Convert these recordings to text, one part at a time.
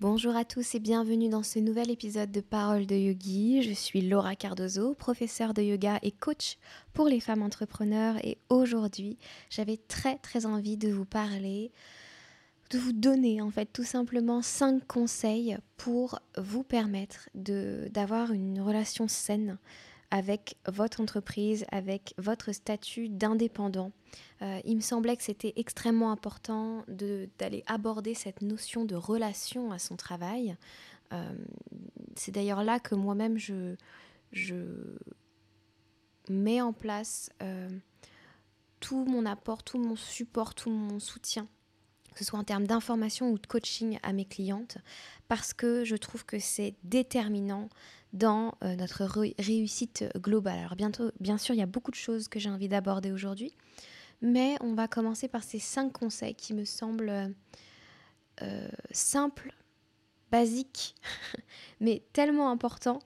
Bonjour à tous et bienvenue dans ce nouvel épisode de Parole de Yogi. Je suis Laura Cardozo, professeure de yoga et coach pour les femmes entrepreneurs et aujourd'hui j'avais très très envie de vous parler, de vous donner en fait tout simplement 5 conseils pour vous permettre d'avoir une relation saine avec votre entreprise, avec votre statut d'indépendant. Euh, il me semblait que c'était extrêmement important d'aller aborder cette notion de relation à son travail. Euh, c'est d'ailleurs là que moi-même je, mets en place euh, tout mon apport, tout mon support, tout mon soutien que ce soit en termes d'information ou de coaching à mes clientes, parce que je trouve que c'est déterminant dans euh, notre réussite globale. Alors bientôt, bien sûr, il y a beaucoup de choses que j'ai envie d'aborder aujourd'hui, mais on va commencer par ces cinq conseils qui me semblent euh, simples, basiques, mais tellement importants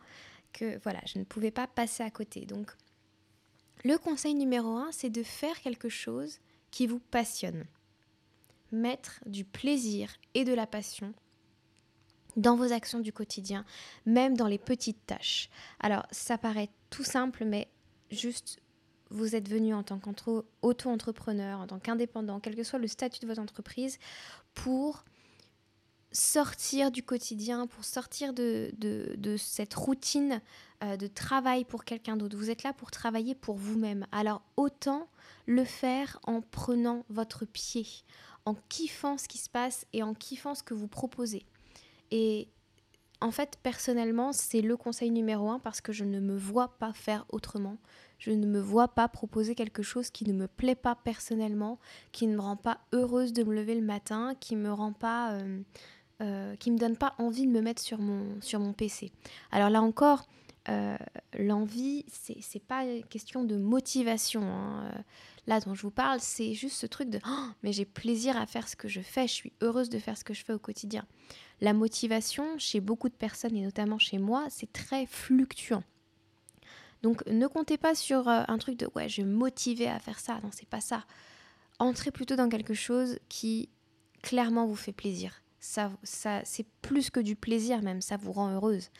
que voilà, je ne pouvais pas passer à côté. Donc, le conseil numéro un, c'est de faire quelque chose qui vous passionne. Mettre du plaisir et de la passion dans vos actions du quotidien, même dans les petites tâches. Alors, ça paraît tout simple, mais juste, vous êtes venu en tant qu'auto-entrepreneur, en tant qu'indépendant, quel que soit le statut de votre entreprise, pour sortir du quotidien, pour sortir de, cette routine euh, de travail pour quelqu'un d'autre. Vous êtes là pour travailler pour vous-même. Alors autant le faire en prenant votre pied, en kiffant ce qui se passe et en kiffant ce que vous proposez. Et en fait, personnellement, c'est le conseil numéro un parce que je ne me vois pas faire autrement. Je ne me vois pas proposer quelque chose qui ne me plaît pas personnellement, qui ne me rend pas heureuse de me lever le matin, qui me rend pas, euh, euh, qui me donne pas envie de me mettre sur mon sur mon PC. Alors là encore, euh, l'envie, c'est pas question de motivation. Hein. Là dont je vous parle, c'est juste ce truc de oh, mais j'ai plaisir à faire ce que je fais, je suis heureuse de faire ce que je fais au quotidien. La motivation, chez beaucoup de personnes et notamment chez moi, c'est très fluctuant. Donc ne comptez pas sur euh, un truc de ouais, je vais me motiver à faire ça. Non, c'est pas ça. Entrez plutôt dans quelque chose qui clairement vous fait plaisir. Ça, ça, c'est plus que du plaisir même, ça vous rend heureuse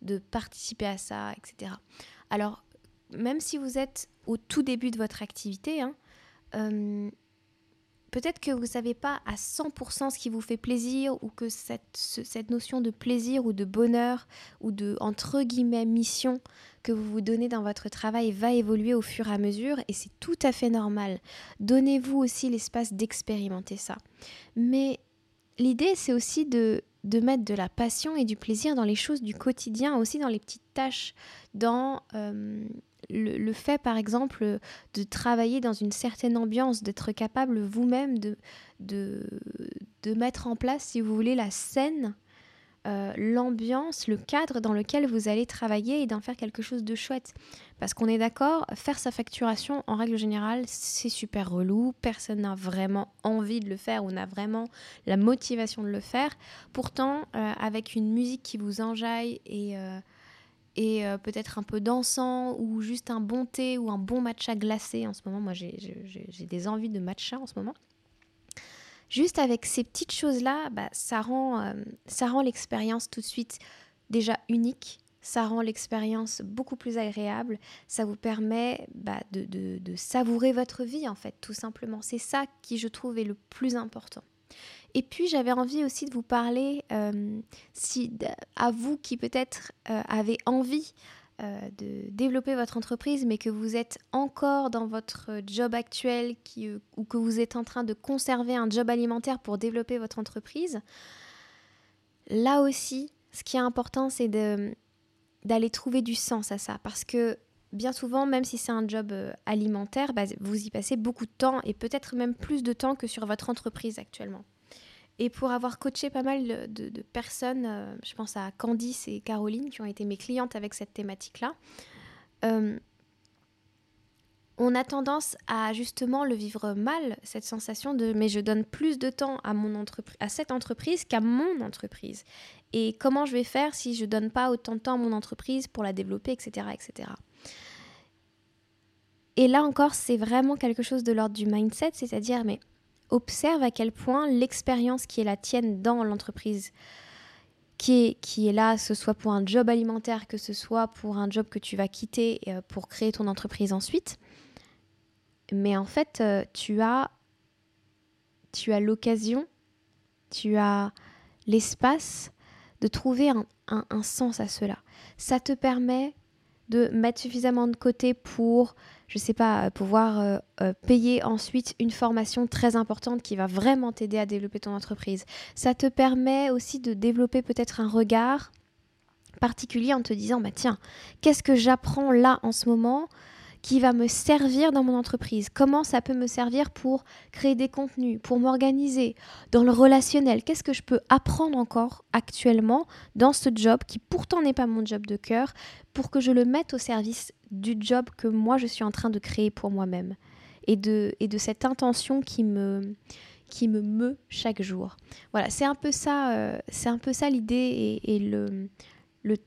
de participer à ça, etc. Alors, même si vous êtes au tout début de votre activité, hein, euh, Peut-être que vous ne savez pas à 100% ce qui vous fait plaisir ou que cette, notion de plaisir ou de bonheur ou de, entre guillemets, mission que vous vous donnez dans votre travail va évoluer au fur et à mesure et c'est tout à fait normal. Donnez-vous aussi l'espace d'expérimenter ça. Mais l'idée, c'est aussi de, de mettre de la passion et du plaisir dans les choses du quotidien, aussi dans les petites tâches, dans... Euh, le, fait, par exemple, de travailler dans une certaine ambiance, d'être capable vous-même de, de, de, mettre en place, si vous voulez, la scène, euh, l'ambiance, le cadre dans lequel vous allez travailler et d'en faire quelque chose de chouette. Parce qu'on est d'accord, faire sa facturation, en règle générale, c'est super relou, personne n'a vraiment envie de le faire ou n'a vraiment la motivation de le faire. Pourtant, euh, avec une musique qui vous enjaille et... Euh, et euh, peut-être un peu d'encens ou juste un bon thé ou un bon matcha glacé. En ce moment, moi j'ai des envies de matcha en ce moment. Juste avec ces petites choses-là, bah, ça rend, euh, ça rend l'expérience tout de suite déjà unique, ça rend l'expérience beaucoup plus agréable, ça vous permet bah, de, de, de savourer votre vie en fait, tout simplement. C'est ça qui je trouve est le plus important. Et puis j'avais envie aussi de vous parler, euh, si, à vous qui peut-être euh, avez envie euh, de développer votre entreprise, mais que vous êtes encore dans votre job actuel qui, ou que vous êtes en train de conserver un job alimentaire pour développer votre entreprise. Là aussi, ce qui est important, c'est d'aller trouver du sens à ça, parce que bien souvent, même si c'est un job alimentaire, bah, vous y passez beaucoup de temps et peut-être même plus de temps que sur votre entreprise actuellement. Et pour avoir coaché pas mal de, personnes, euh, je pense à Candice et Caroline qui ont été mes clientes avec cette thématique-là, euh, on a tendance à justement le vivre mal, cette sensation de mais je donne plus de temps à, à cette entreprise qu'à mon entreprise. Et comment je vais faire si je donne pas autant de temps à mon entreprise pour la développer, etc. etc. Et là encore, c'est vraiment quelque chose de l'ordre du mindset, c'est-à-dire mais observe à quel point l'expérience qui est la tienne dans l'entreprise qui est, qui est là, ce soit pour un job alimentaire, que ce soit pour un job que tu vas quitter euh, pour créer ton entreprise ensuite. Mais en fait, euh, tu as, tu as l'occasion, tu as l'espace de trouver un, un sens à cela. Ça te permet de mettre suffisamment de côté pour je sais pas, pouvoir euh, euh, payer ensuite une formation très importante qui va vraiment t'aider à développer ton entreprise. Ça te permet aussi de développer peut-être un regard particulier en te disant, bah tiens, qu'est-ce que j'apprends là en ce moment qui va me servir dans mon entreprise Comment ça peut me servir pour créer des contenus, pour m'organiser dans le relationnel? Qu'est-ce que je peux apprendre encore actuellement dans ce job qui pourtant n'est pas mon job de cœur pour que je le mette au service du job que moi je suis en train de créer pour moi-même et de, et de cette intention qui me qui me meut chaque jour? Voilà, c'est un peu ça, euh, c'est un peu ça l'idée et, et le,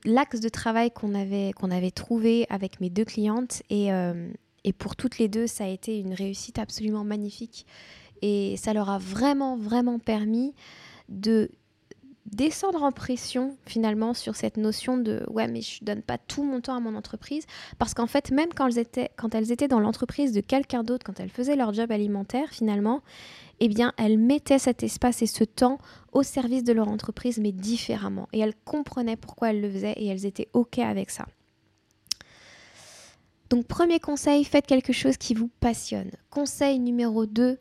l'axe de travail qu'on avait, avait trouvé avec mes deux clientes. Et, euh, et pour toutes les deux, ça a été une réussite absolument magnifique. Et ça leur a vraiment, vraiment permis de descendre en pression finalement sur cette notion de ouais mais je donne pas tout mon temps à mon entreprise parce qu'en fait même quand elles étaient quand elles étaient dans l'entreprise de quelqu'un d'autre quand elles faisaient leur job alimentaire finalement eh bien, elles mettaient cet espace et ce temps au service de leur entreprise, mais différemment. Et elles comprenaient pourquoi elles le faisaient et elles étaient OK avec ça. Donc, premier conseil, faites quelque chose qui vous passionne. Conseil numéro 2,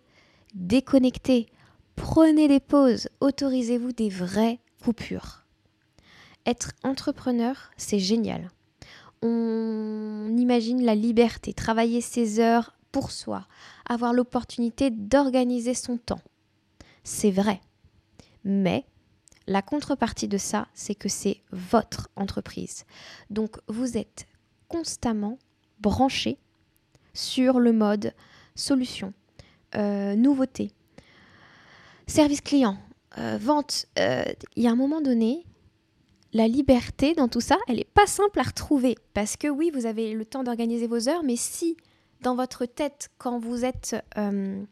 déconnectez. Prenez des pauses. Autorisez-vous des vraies coupures. Être entrepreneur, c'est génial. On imagine la liberté, travailler ses heures pour soi, avoir l'opportunité d'organiser son temps. C'est vrai. Mais la contrepartie de ça, c'est que c'est votre entreprise. Donc vous êtes constamment branché sur le mode solution, euh, nouveauté, service client, euh, vente. Euh, il y a un moment donné, la liberté dans tout ça, elle n'est pas simple à retrouver. Parce que oui, vous avez le temps d'organiser vos heures, mais si dans votre tête quand vous êtes euh,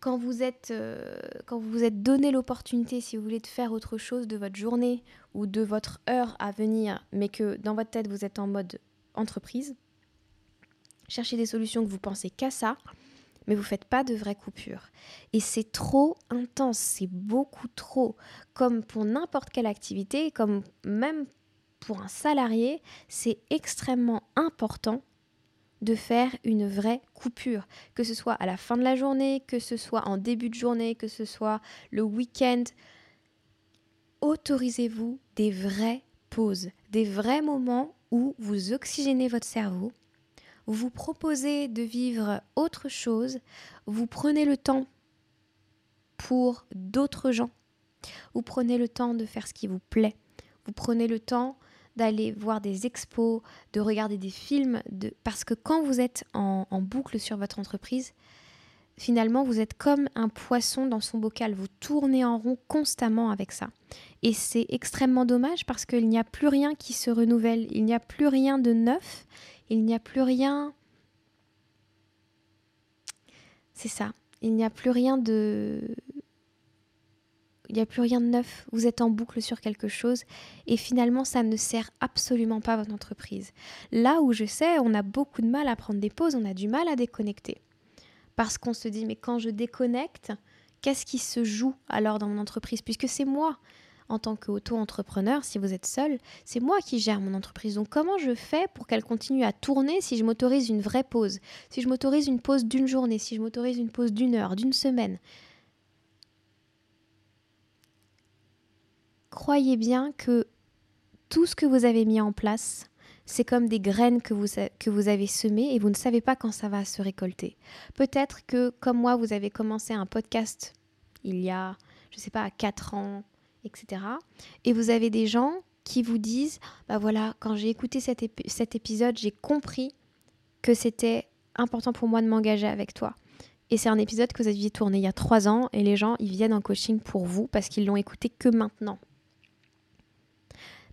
quand vous êtes euh, quand vous vous êtes donné l'opportunité si vous voulez de faire autre chose de votre journée ou de votre heure à venir mais que dans votre tête vous êtes en mode entreprise cherchez des solutions que vous pensez qu'à ça mais vous faites pas de vraies coupures. Et c'est trop intense c'est beaucoup trop. Comme pour n'importe quelle activité comme même pour un salarié c'est extrêmement important de faire une vraie coupure, que ce soit à la fin de la journée, que ce soit en début de journée, que ce soit le week-end. Autorisez-vous des vraies pauses, des vrais moments où vous oxygénez votre cerveau, vous proposez de vivre autre chose, vous prenez le temps pour d'autres gens, vous prenez le temps de faire ce qui vous plaît, vous prenez le temps d'aller voir des expos, de regarder des films, parce que quand vous êtes en, boucle sur votre entreprise, finalement, vous êtes comme un poisson dans son bocal. Vous tournez en rond constamment avec ça. Et c'est extrêmement dommage parce qu'il n'y a plus rien qui se renouvelle. Il n'y a plus rien de neuf. Il n'y a plus rien... C'est ça. Il n'y a plus rien de il n'y a plus rien de neuf, vous êtes en boucle sur quelque chose et finalement ça ne sert absolument pas à votre entreprise. Là où je sais, on a beaucoup de mal à prendre des pauses, on a du mal à déconnecter. Parce qu'on se dit mais quand je déconnecte, qu'est-ce qui se joue alors dans mon entreprise? Puisque c'est moi, en tant qu'auto-entrepreneur, si vous êtes seul, c'est moi qui gère mon entreprise. Donc comment je fais pour qu'elle continue à tourner si je m'autorise une vraie pause? Si je m'autorise une pause d'une journée, si je m'autorise une pause d'une heure, d'une semaine croyez bien que tout ce que vous avez mis en place, c'est comme des graines que vous, que vous avez semées et vous ne savez pas quand ça va se récolter. Peut-être que, comme moi, vous avez commencé un podcast il y a, je ne sais pas, 4 ans, etc. Et vous avez des gens qui vous disent, bah voilà, quand j'ai écouté cet, épisode, j'ai compris que c'était important pour moi de m'engager avec toi. Et c'est un épisode que vous aviez tourné il y a 3 ans et les gens, ils viennent en coaching pour vous parce qu'ils l'ont écouté que maintenant.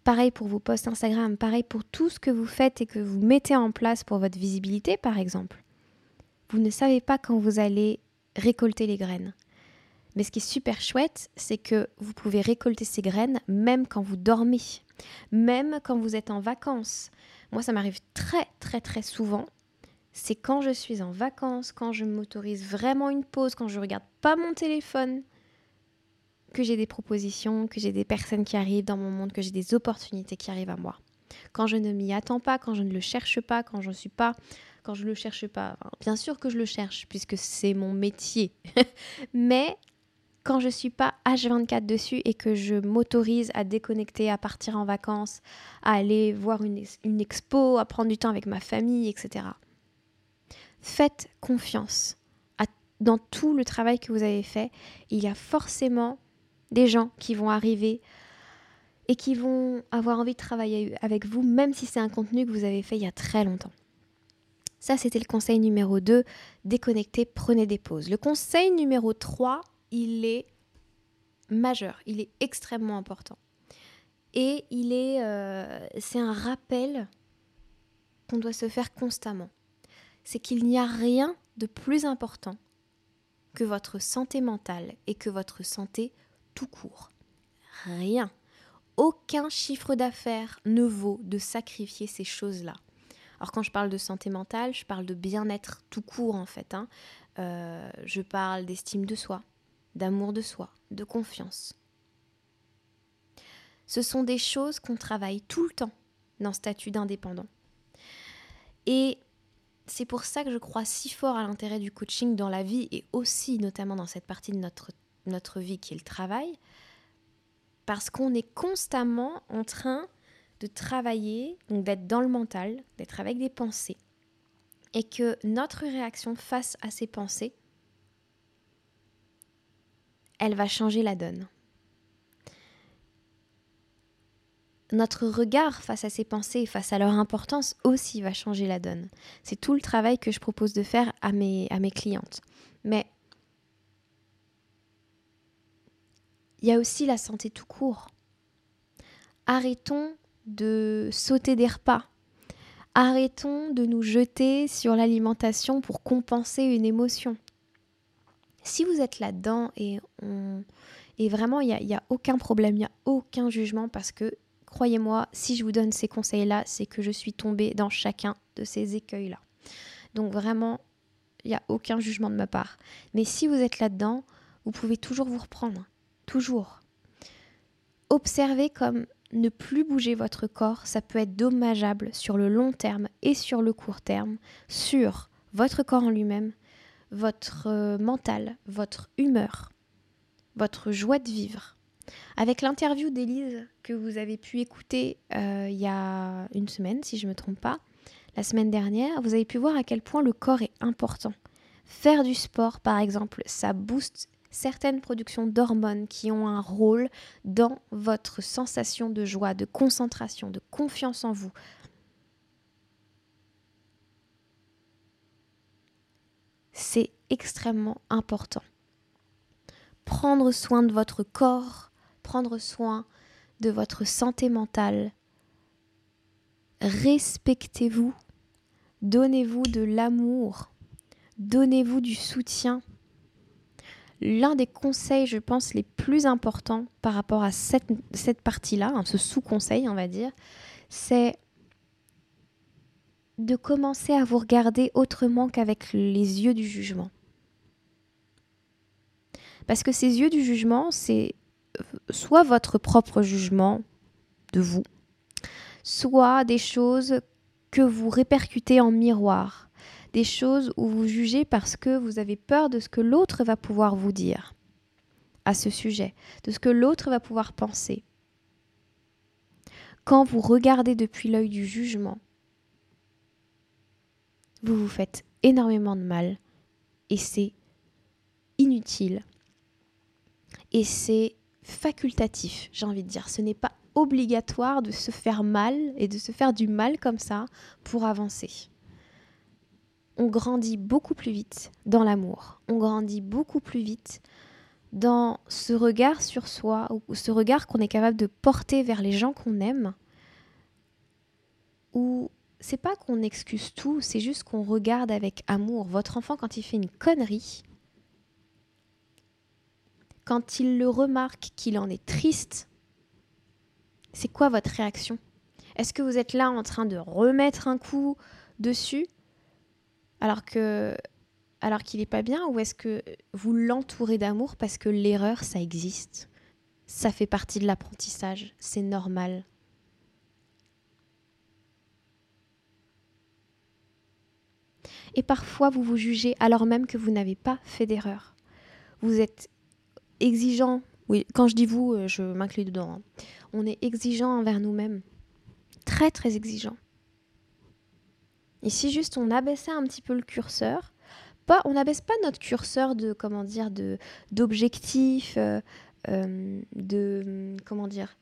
Pareil pour vos posts Instagram, pareil pour tout ce que vous faites et que vous mettez en place pour votre visibilité, par exemple. Vous ne savez pas quand vous allez récolter les graines. Mais ce qui est super chouette, c'est que vous pouvez récolter ces graines même quand vous dormez, même quand vous êtes en vacances. Moi, ça m'arrive très très très souvent. C'est quand je suis en vacances, quand je m'autorise vraiment une pause, quand je regarde pas mon téléphone, que j'ai des propositions, que j'ai des personnes qui arrivent dans mon monde, que j'ai des opportunités qui arrivent à moi. Quand je ne m'y attends pas, quand je ne le cherche pas, quand je ne suis pas, quand je ne le cherche pas. bien sûr que je le cherche puisque c'est mon métier. Mais quand je suis pas H24 dessus et que je m'autorise à déconnecter, à partir en vacances, à aller voir une, expo, à prendre du temps avec ma famille, etc. Faites confiance dans tout le travail que vous avez fait. Il y a forcément des gens qui vont arriver et qui vont avoir envie de travailler avec vous, même si c'est un contenu que vous avez fait il y a très longtemps. Ça, c'était le conseil numéro 2, déconnectez, prenez des pauses. Le conseil numéro 3, il est majeur, il est extrêmement important. Et il est, euh, c'est un rappel qu'on doit se faire constamment. C'est qu'il n'y a rien de plus important que votre santé mentale et que votre santé tout court. Rien. Aucun chiffre d'affaires ne vaut de sacrifier ces choses-là. Alors quand je parle de santé mentale, je parle de bien-être tout court en fait. Hein. Euh, je parle d'estime de soi, d'amour de soi, de confiance. Ce sont des choses qu'on travaille tout le temps dans statut d'indépendant. Et c'est pour ça que je crois si fort à l'intérêt du coaching dans la vie et aussi notamment dans cette partie de notre, notre vie qui est le travail, parce qu'on est constamment en train de travailler, donc d'être dans le mental, d'être avec des pensées, et que notre réaction face à ces pensées, elle va changer la donne. Notre regard face à ces pensées face à leur importance aussi va changer la donne. C'est tout le travail que je propose de faire à mes, à mes clientes. Mais il y a aussi la santé tout court. Arrêtons de sauter des repas. Arrêtons de nous jeter sur l'alimentation pour compenser une émotion. Si vous êtes là-dedans et, vraiment il n'y a, a, aucun problème, il n'y a aucun jugement parce que croyez-moi, si je vous donne ces conseils-là, c'est que je suis tombée dans chacun de ces écueils-là. Donc vraiment, il n'y a aucun jugement de ma part. Mais si vous êtes là-dedans, vous pouvez toujours vous reprendre. Toujours. Observez comme ne plus bouger votre corps, ça peut être dommageable sur le long terme et sur le court terme, sur votre corps en lui-même, votre euh, mental, votre humeur, votre joie de vivre. Avec l'interview d'Élise que vous avez pu écouter euh, il y a une semaine, si je ne me trompe pas, la semaine dernière, vous avez pu voir à quel point le corps est important. Faire du sport, par exemple, ça booste certaines productions d'hormones qui ont un rôle dans votre sensation de joie, de concentration, de confiance en vous. C'est extrêmement important. Prendre soin de votre corps, prendre soin de votre santé mentale. Respectez-vous, donnez-vous de l'amour, donnez-vous du soutien l'un des conseils, je pense, les plus importants par rapport à cette, partie-là, hein, ce sous-conseil, on va dire, c'est de commencer à vous regarder autrement qu'avec les yeux du jugement. Parce que ces yeux du jugement, c'est soit votre propre jugement de vous, soit des choses que vous répercutez en miroir des choses où vous jugez parce que vous avez peur de ce que l'autre va pouvoir vous dire à ce sujet, de ce que l'autre va pouvoir penser. Quand vous regardez depuis l'œil du jugement, vous vous faites énormément de mal et c'est inutile et c'est facultatif, j'ai envie de dire. Ce n'est pas obligatoire de se faire mal et de se faire du mal comme ça pour avancer on grandit beaucoup plus vite dans l'amour, on grandit beaucoup plus vite dans ce regard sur soi, ou ce regard qu'on est capable de porter vers les gens qu'on aime, où c'est pas qu'on excuse tout, c'est juste qu'on regarde avec amour. Votre enfant, quand il fait une connerie, quand il le remarque qu'il en est triste, c'est quoi votre réaction? Est-ce que vous êtes là en train de remettre un coup dessus? Alors que qu'il n'est pas bien ou est-ce que vous l'entourez d'amour parce que l'erreur ça existe? Ça fait partie de l'apprentissage, c'est normal. Et parfois vous vous jugez alors même que vous n'avez pas fait d'erreur. Vous êtes exigeant, oui, quand je dis vous, euh, je m'inclus dedans. Hein. On est exigeant envers nous-mêmes. Très très exigeant. Ici juste on abaissait un petit peu le curseur. Pas, on n'abaisse pas notre curseur de comment dire de d'objectifs, euh, euh, de comment dire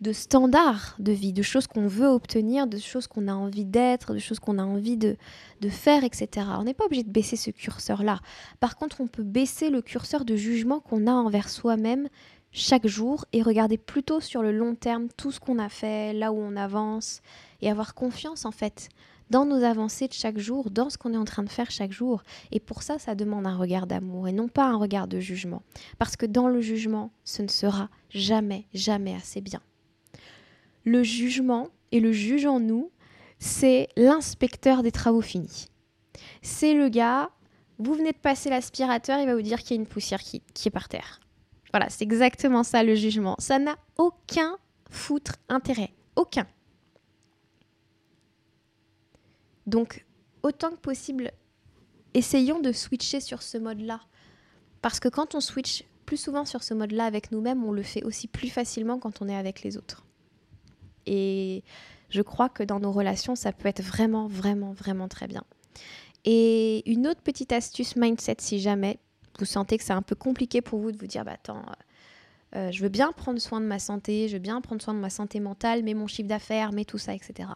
de standards de vie, de choses qu'on veut obtenir, de choses qu'on a envie d'être, de choses qu'on a envie de, de faire, etc. On n'est pas obligé de baisser ce curseur-là. Par contre, on peut baisser le curseur de jugement qu'on a envers soi-même chaque jour et regarder plutôt sur le long terme tout ce qu'on a fait, là où on avance, et avoir confiance en fait dans nos avancées de chaque jour, dans ce qu'on est en train de faire chaque jour. Et pour ça, ça demande un regard d'amour et non pas un regard de jugement. Parce que dans le jugement, ce ne sera jamais, jamais assez bien le jugement et le juge en nous, c'est l'inspecteur des travaux finis. C'est le gars, vous venez de passer l'aspirateur, il va vous dire qu'il y a une poussière qui, est par terre. Voilà, c'est exactement ça le jugement. Ça n'a aucun foutre intérêt. Aucun. Donc, autant que possible, essayons de switcher sur ce mode-là. Parce que quand on switch plus souvent sur ce mode-là avec nous-mêmes, on le fait aussi plus facilement quand on est avec les autres. Et je crois que dans nos relations, ça peut être vraiment, vraiment, vraiment très bien. Et une autre petite astuce mindset, si jamais vous sentez que c'est un peu compliqué pour vous de vous dire, bah attends, euh, euh, je veux bien prendre soin de ma santé, je veux bien prendre soin de ma santé mentale, mais mon chiffre d'affaires, mais tout ça, etc.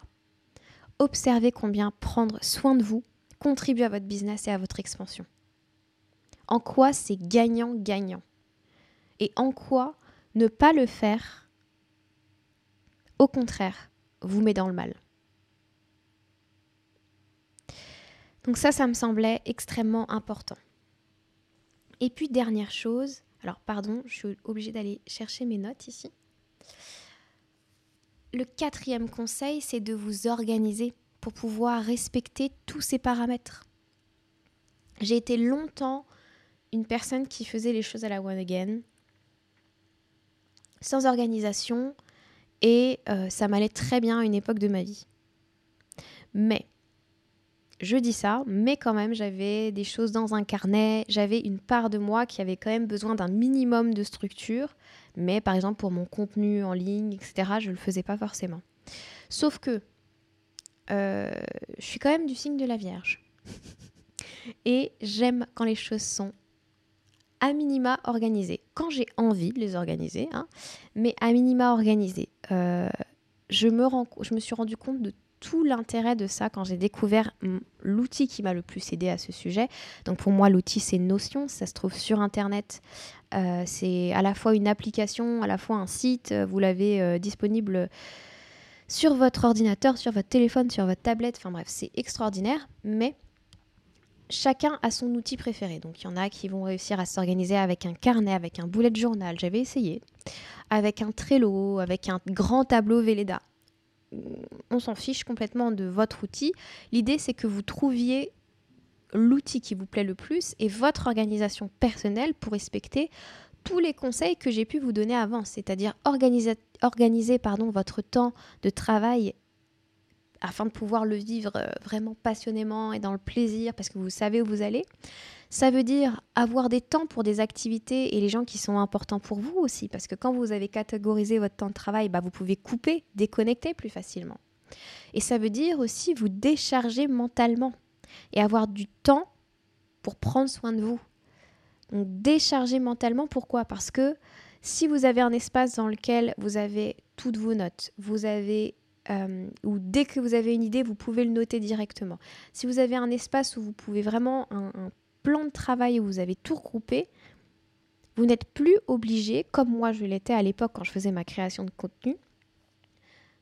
Observez combien prendre soin de vous contribue à votre business et à votre expansion. En quoi c'est gagnant-gagnant? Et en quoi ne pas le faire au contraire, vous met dans le mal? Donc ça, ça me semblait extrêmement important. Et puis dernière chose, alors pardon, je suis obligée d'aller chercher mes notes ici. Le quatrième conseil, c'est de vous organiser pour pouvoir respecter tous ces paramètres. J'ai été longtemps une personne qui faisait les choses à la one again, sans organisation, et euh, ça m'allait très bien à une époque de ma vie. Mais, je dis ça, mais quand même, j'avais des choses dans un carnet, j'avais une part de moi qui avait quand même besoin d'un minimum de structure, mais par exemple pour mon contenu en ligne, etc., je ne le faisais pas forcément. Sauf que euh, je suis quand même du signe de la Vierge. Et j'aime quand les choses sont à minima organisées. Quand j'ai envie de les organiser, hein, mais à minima organisées. Euh, je, me je me suis rendu compte de tout l'intérêt de ça quand j'ai découvert l'outil qui m'a le plus aidé à ce sujet. Donc pour moi, l'outil, c'est Notion. Ça se trouve sur Internet. Euh, c'est à la fois une application, à la fois un site. Vous l'avez euh, disponible sur votre ordinateur, sur votre téléphone, sur votre tablette. Enfin bref, c'est extraordinaire. Mais chacun a son outil préféré. Donc il y en a qui vont réussir à s'organiser avec un carnet, avec un boulet de journal, j'avais essayé, avec un Trello, avec un grand tableau Velleda. On s'en fiche complètement de votre outil. L'idée c'est que vous trouviez l'outil qui vous plaît le plus et votre organisation personnelle pour respecter tous les conseils que j'ai pu vous donner avant, c'est-à-dire organiser, votre temps de travail afin de pouvoir le vivre euh, vraiment passionnément et dans le plaisir parce que vous savez où vous allez. Ça veut dire avoir des temps pour des activités et les gens qui sont importants pour vous aussi parce que quand vous avez catégorisé votre temps de travail, bah, vous pouvez couper, déconnecter plus facilement. Et ça veut dire aussi vous décharger mentalement et avoir du temps pour prendre soin de vous. Donc décharger mentalement, pourquoi? Parce que si vous avez un espace dans lequel vous avez toutes vos notes, vous avez euh, ou dès que vous avez une idée, vous pouvez le noter directement. Si vous avez un espace où vous pouvez vraiment un, plan de travail où vous avez tout regroupé, vous n'êtes plus obligé, comme moi je l'étais à l'époque quand je faisais ma création de contenu,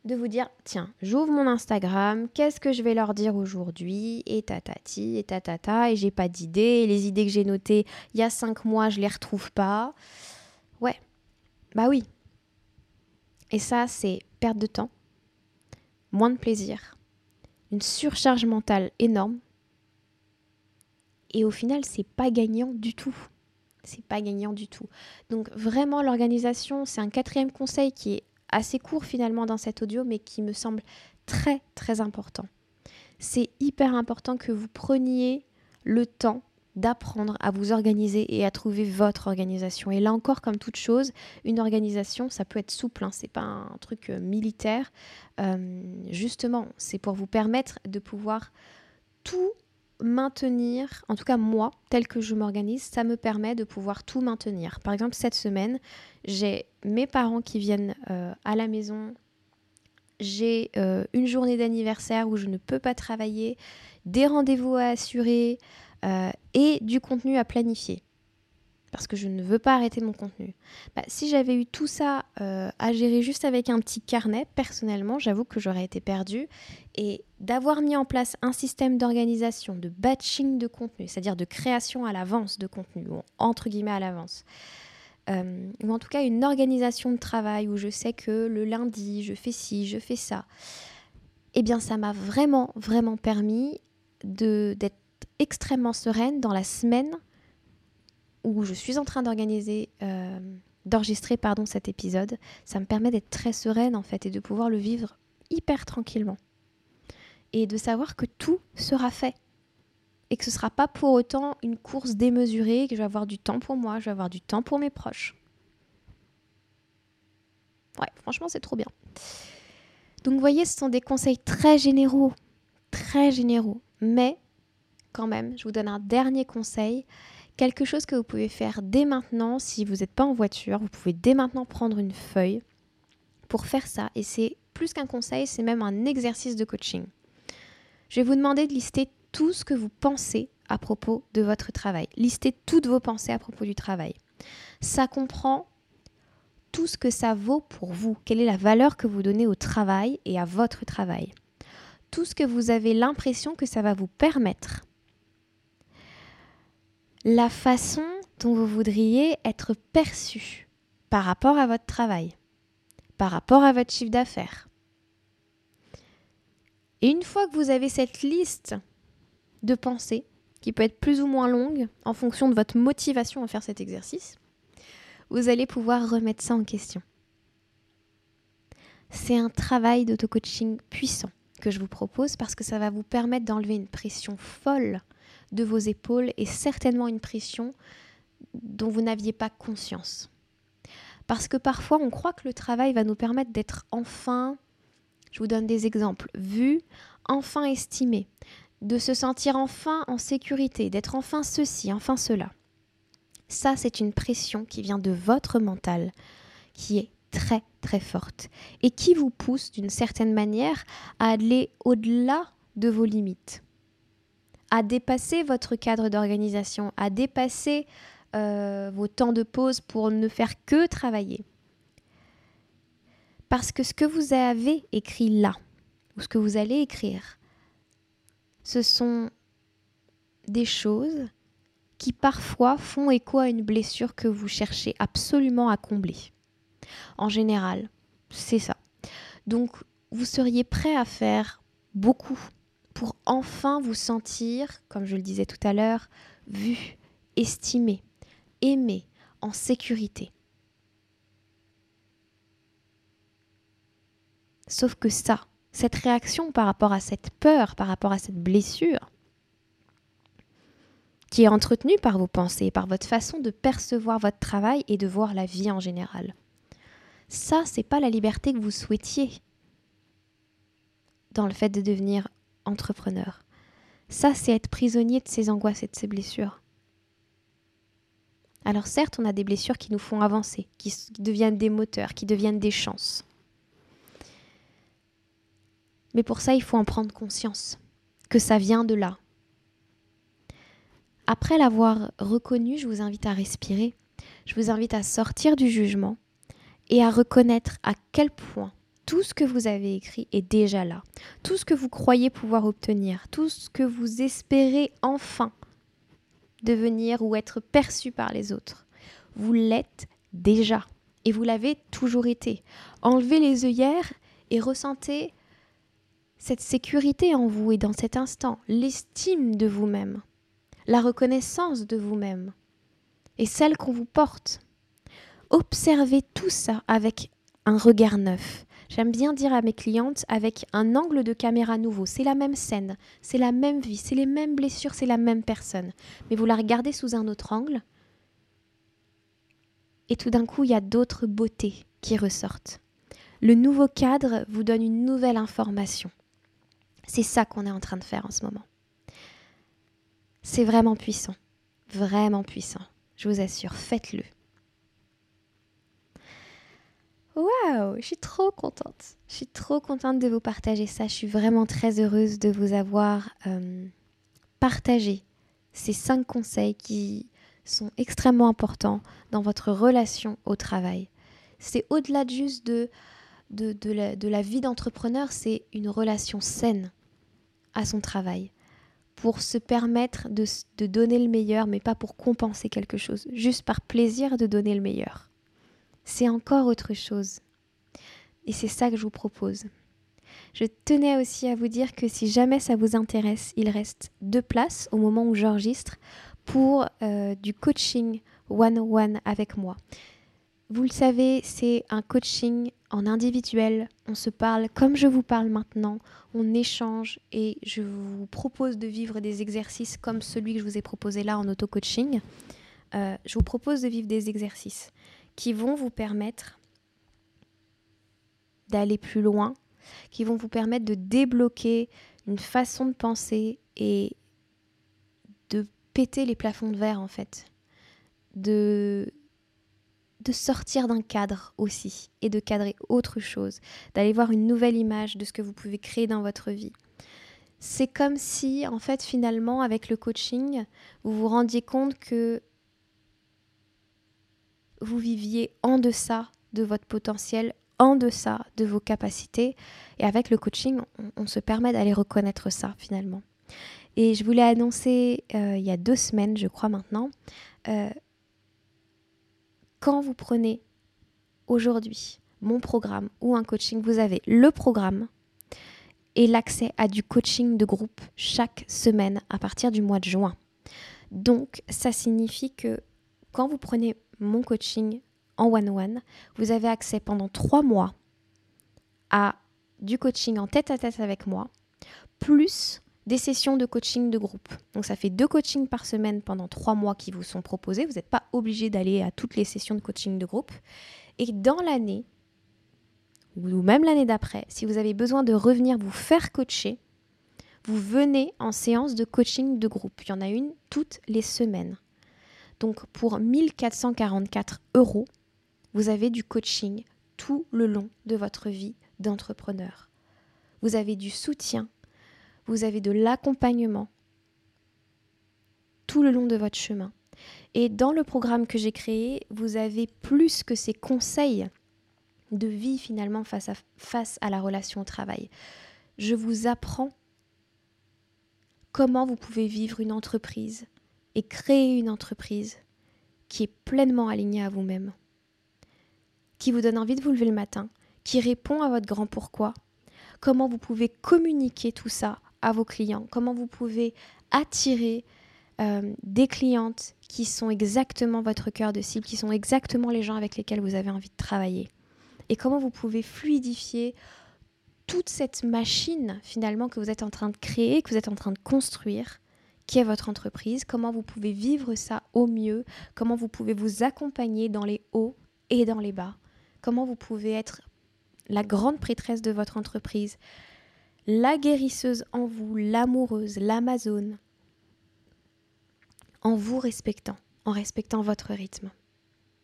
de vous dire tiens, j'ouvre mon Instagram, qu'est-ce que je vais leur dire aujourd'hui Et tatati, et tatata, et j'ai pas d'idées, les idées que j'ai notées il y a cinq mois, je les retrouve pas. Ouais, bah oui. Et ça, c'est perte de temps, moins de plaisir, une surcharge mentale énorme. Et au final, c'est pas gagnant du tout. C'est pas gagnant du tout. Donc vraiment, l'organisation, c'est un quatrième conseil qui est assez court finalement dans cet audio, mais qui me semble très très important. C'est hyper important que vous preniez le temps d'apprendre à vous organiser et à trouver votre organisation. Et là encore, comme toute chose, une organisation, ça peut être souple, hein, c'est pas un truc euh, militaire. Euh, justement, c'est pour vous permettre de pouvoir tout maintenir, en tout cas moi, tel que je m'organise, ça me permet de pouvoir tout maintenir. Par exemple, cette semaine, j'ai mes parents qui viennent euh, à la maison, j'ai une journée d'anniversaire où je ne peux pas travailler, des rendez-vous à assurer euh, et du contenu à planifier parce que je ne veux pas arrêter mon contenu. Bah, si j'avais eu tout ça euh, à gérer juste avec un petit carnet, personnellement, j'avoue que j'aurais été perdue. Et d'avoir mis en place un système d'organisation, de batching de contenu, c'est-à-dire de création à l'avance de contenu, ou entre guillemets à l'avance, euh, ou en tout cas une organisation de travail où je sais que le lundi, je fais ci, je fais ça, eh bien ça m'a vraiment, vraiment permis d'être extrêmement sereine dans la semaine où je suis en train d'organiser, euh, d'enregistrer pardon cet épisode, ça me permet d'être très sereine en fait et de pouvoir le vivre hyper tranquillement et de savoir que tout sera fait et que ce sera pas pour autant une course démesurée, que je vais avoir du temps pour moi, je vais avoir du temps pour mes proches. Ouais, franchement, c'est trop bien. Donc, vous voyez, ce sont des conseils très généraux, très généraux. Mais, quand même, je vous donne un dernier conseil Quelque chose que vous pouvez faire dès maintenant, si vous n'êtes pas en voiture, vous pouvez dès maintenant prendre une feuille pour faire ça. Et c'est plus qu'un conseil, c'est même un exercice de coaching. Je vais vous demander de lister tout ce que vous pensez à propos de votre travail. Listez toutes vos pensées à propos du travail. Ça comprend tout ce que ça vaut pour vous. Quelle est la valeur que vous donnez au travail et à votre travail. Tout ce que vous avez l'impression que ça va vous permettre la façon dont vous voudriez être perçu par rapport à votre travail, par rapport à votre chiffre d'affaires. Et une fois que vous avez cette liste de pensées, qui peut être plus ou moins longue en fonction de votre motivation à faire cet exercice, vous allez pouvoir remettre ça en question. C'est un travail d'auto-coaching puissant que je vous propose parce que ça va vous permettre d'enlever une pression folle de vos épaules et certainement une pression dont vous n'aviez pas conscience. Parce que parfois on croit que le travail va nous permettre d'être enfin, je vous donne des exemples, vu, enfin estimé, de se sentir enfin en sécurité, d'être enfin ceci, enfin cela. Ça, c'est une pression qui vient de votre mental, qui est très très forte et qui vous pousse d'une certaine manière à aller au-delà de vos limites à dépasser votre cadre d'organisation, à dépasser euh, vos temps de pause pour ne faire que travailler. Parce que ce que vous avez écrit là, ou ce que vous allez écrire, ce sont des choses qui parfois font écho à une blessure que vous cherchez absolument à combler. En général, c'est ça. Donc, vous seriez prêt à faire beaucoup pour enfin vous sentir, comme je le disais tout à l'heure, vu, estimé, aimé, en sécurité. Sauf que ça, cette réaction par rapport à cette peur, par rapport à cette blessure, qui est entretenue par vos pensées, par votre façon de percevoir votre travail et de voir la vie en général. Ça, c'est pas la liberté que vous souhaitiez dans le fait de devenir entrepreneur. Ça, c'est être prisonnier de ses angoisses et de ses blessures. Alors certes, on a des blessures qui nous font avancer, qui deviennent des moteurs, qui deviennent des chances. Mais pour ça, il faut en prendre conscience, que ça vient de là. Après l'avoir reconnu, je vous invite à respirer, je vous invite à sortir du jugement et à reconnaître à quel point tout ce que vous avez écrit est déjà là. Tout ce que vous croyez pouvoir obtenir, tout ce que vous espérez enfin devenir ou être perçu par les autres, vous l'êtes déjà. Et vous l'avez toujours été. Enlevez les œillères et ressentez cette sécurité en vous et dans cet instant, l'estime de vous-même, la reconnaissance de vous-même et celle qu'on vous porte. Observez tout ça avec un regard neuf. J'aime bien dire à mes clientes avec un angle de caméra nouveau. C'est la même scène, c'est la même vie, c'est les mêmes blessures, c'est la même personne. Mais vous la regardez sous un autre angle. Et tout d'un coup, il y a d'autres beautés qui ressortent. Le nouveau cadre vous donne une nouvelle information. C'est ça qu'on est en train de faire en ce moment. C'est vraiment puissant, vraiment puissant. Je vous assure, faites-le. Waouh, je suis trop contente. Je suis trop contente de vous partager ça. Je suis vraiment très heureuse de vous avoir euh, partagé ces cinq conseils qui sont extrêmement importants dans votre relation au travail. C'est au-delà juste de, de, la, de la vie d'entrepreneur, c'est une relation saine à son travail pour se permettre de, de donner le meilleur, mais pas pour compenser quelque chose, juste par plaisir de donner le meilleur c'est encore autre chose. Et c'est ça que je vous propose. Je tenais aussi à vous dire que si jamais ça vous intéresse, il reste deux places au moment où j'enregistre pour euh, du coaching one-on-one avec moi. Vous le savez, c'est un coaching en individuel. On se parle comme je vous parle maintenant. On échange et je vous propose de vivre des exercices comme celui que je vous ai proposé là en auto-coaching. Euh, je vous propose de vivre des exercices qui vont vous permettre d'aller plus loin, qui vont vous permettre de débloquer une façon de penser et de péter les plafonds de verre en fait, de de sortir d'un cadre aussi et de cadrer autre chose, d'aller voir une nouvelle image de ce que vous pouvez créer dans votre vie. C'est comme si en fait finalement avec le coaching, vous vous rendiez compte que vous viviez en deçà de votre potentiel, en deçà de vos capacités. Et avec le coaching, on, se permet d'aller reconnaître ça finalement. Et je voulais annoncer euh, il y a deux semaines, je crois maintenant, euh, quand vous prenez aujourd'hui mon programme ou un coaching, vous avez le programme et l'accès à du coaching de groupe chaque semaine à partir du mois de juin. Donc ça signifie que quand vous prenez mon coaching en one-one, vous avez accès pendant trois mois à du coaching en tête-à-tête avec moi, plus des sessions de coaching de groupe. Donc ça fait deux coachings par semaine pendant trois mois qui vous sont proposés. Vous n'êtes pas obligé d'aller à toutes les sessions de coaching de groupe. Et dans l'année, ou même l'année d'après, si vous avez besoin de revenir vous faire coacher, vous venez en séance de coaching de groupe. Il y en a une toutes les semaines. Donc pour 1444 euros, vous avez du coaching tout le long de votre vie d'entrepreneur. Vous avez du soutien, vous avez de l'accompagnement tout le long de votre chemin. Et dans le programme que j'ai créé, vous avez plus que ces conseils de vie finalement face à, face à la relation au travail. Je vous apprends comment vous pouvez vivre une entreprise et créer une entreprise qui est pleinement alignée à vous-même, qui vous donne envie de vous lever le matin, qui répond à votre grand pourquoi, comment vous pouvez communiquer tout ça à vos clients, comment vous pouvez attirer euh, des clientes qui sont exactement votre cœur de cible, qui sont exactement les gens avec lesquels vous avez envie de travailler, et comment vous pouvez fluidifier toute cette machine finalement que vous êtes en train de créer, que vous êtes en train de construire qui est votre entreprise, comment vous pouvez vivre ça au mieux, comment vous pouvez vous accompagner dans les hauts et dans les bas, comment vous pouvez être la grande prêtresse de votre entreprise, la guérisseuse en vous, l'amoureuse, l'amazone, en vous respectant, en respectant votre rythme.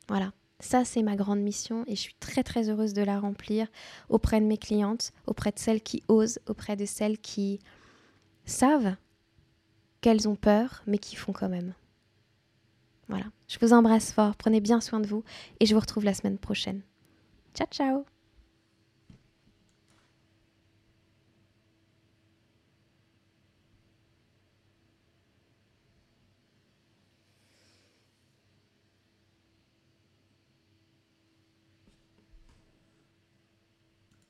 Voilà, ça c'est ma grande mission et je suis très très heureuse de la remplir auprès de mes clientes, auprès de celles qui osent, auprès de celles qui savent qu'elles ont peur, mais qui font quand même. Voilà, je vous embrasse fort, prenez bien soin de vous et je vous retrouve la semaine prochaine. Ciao ciao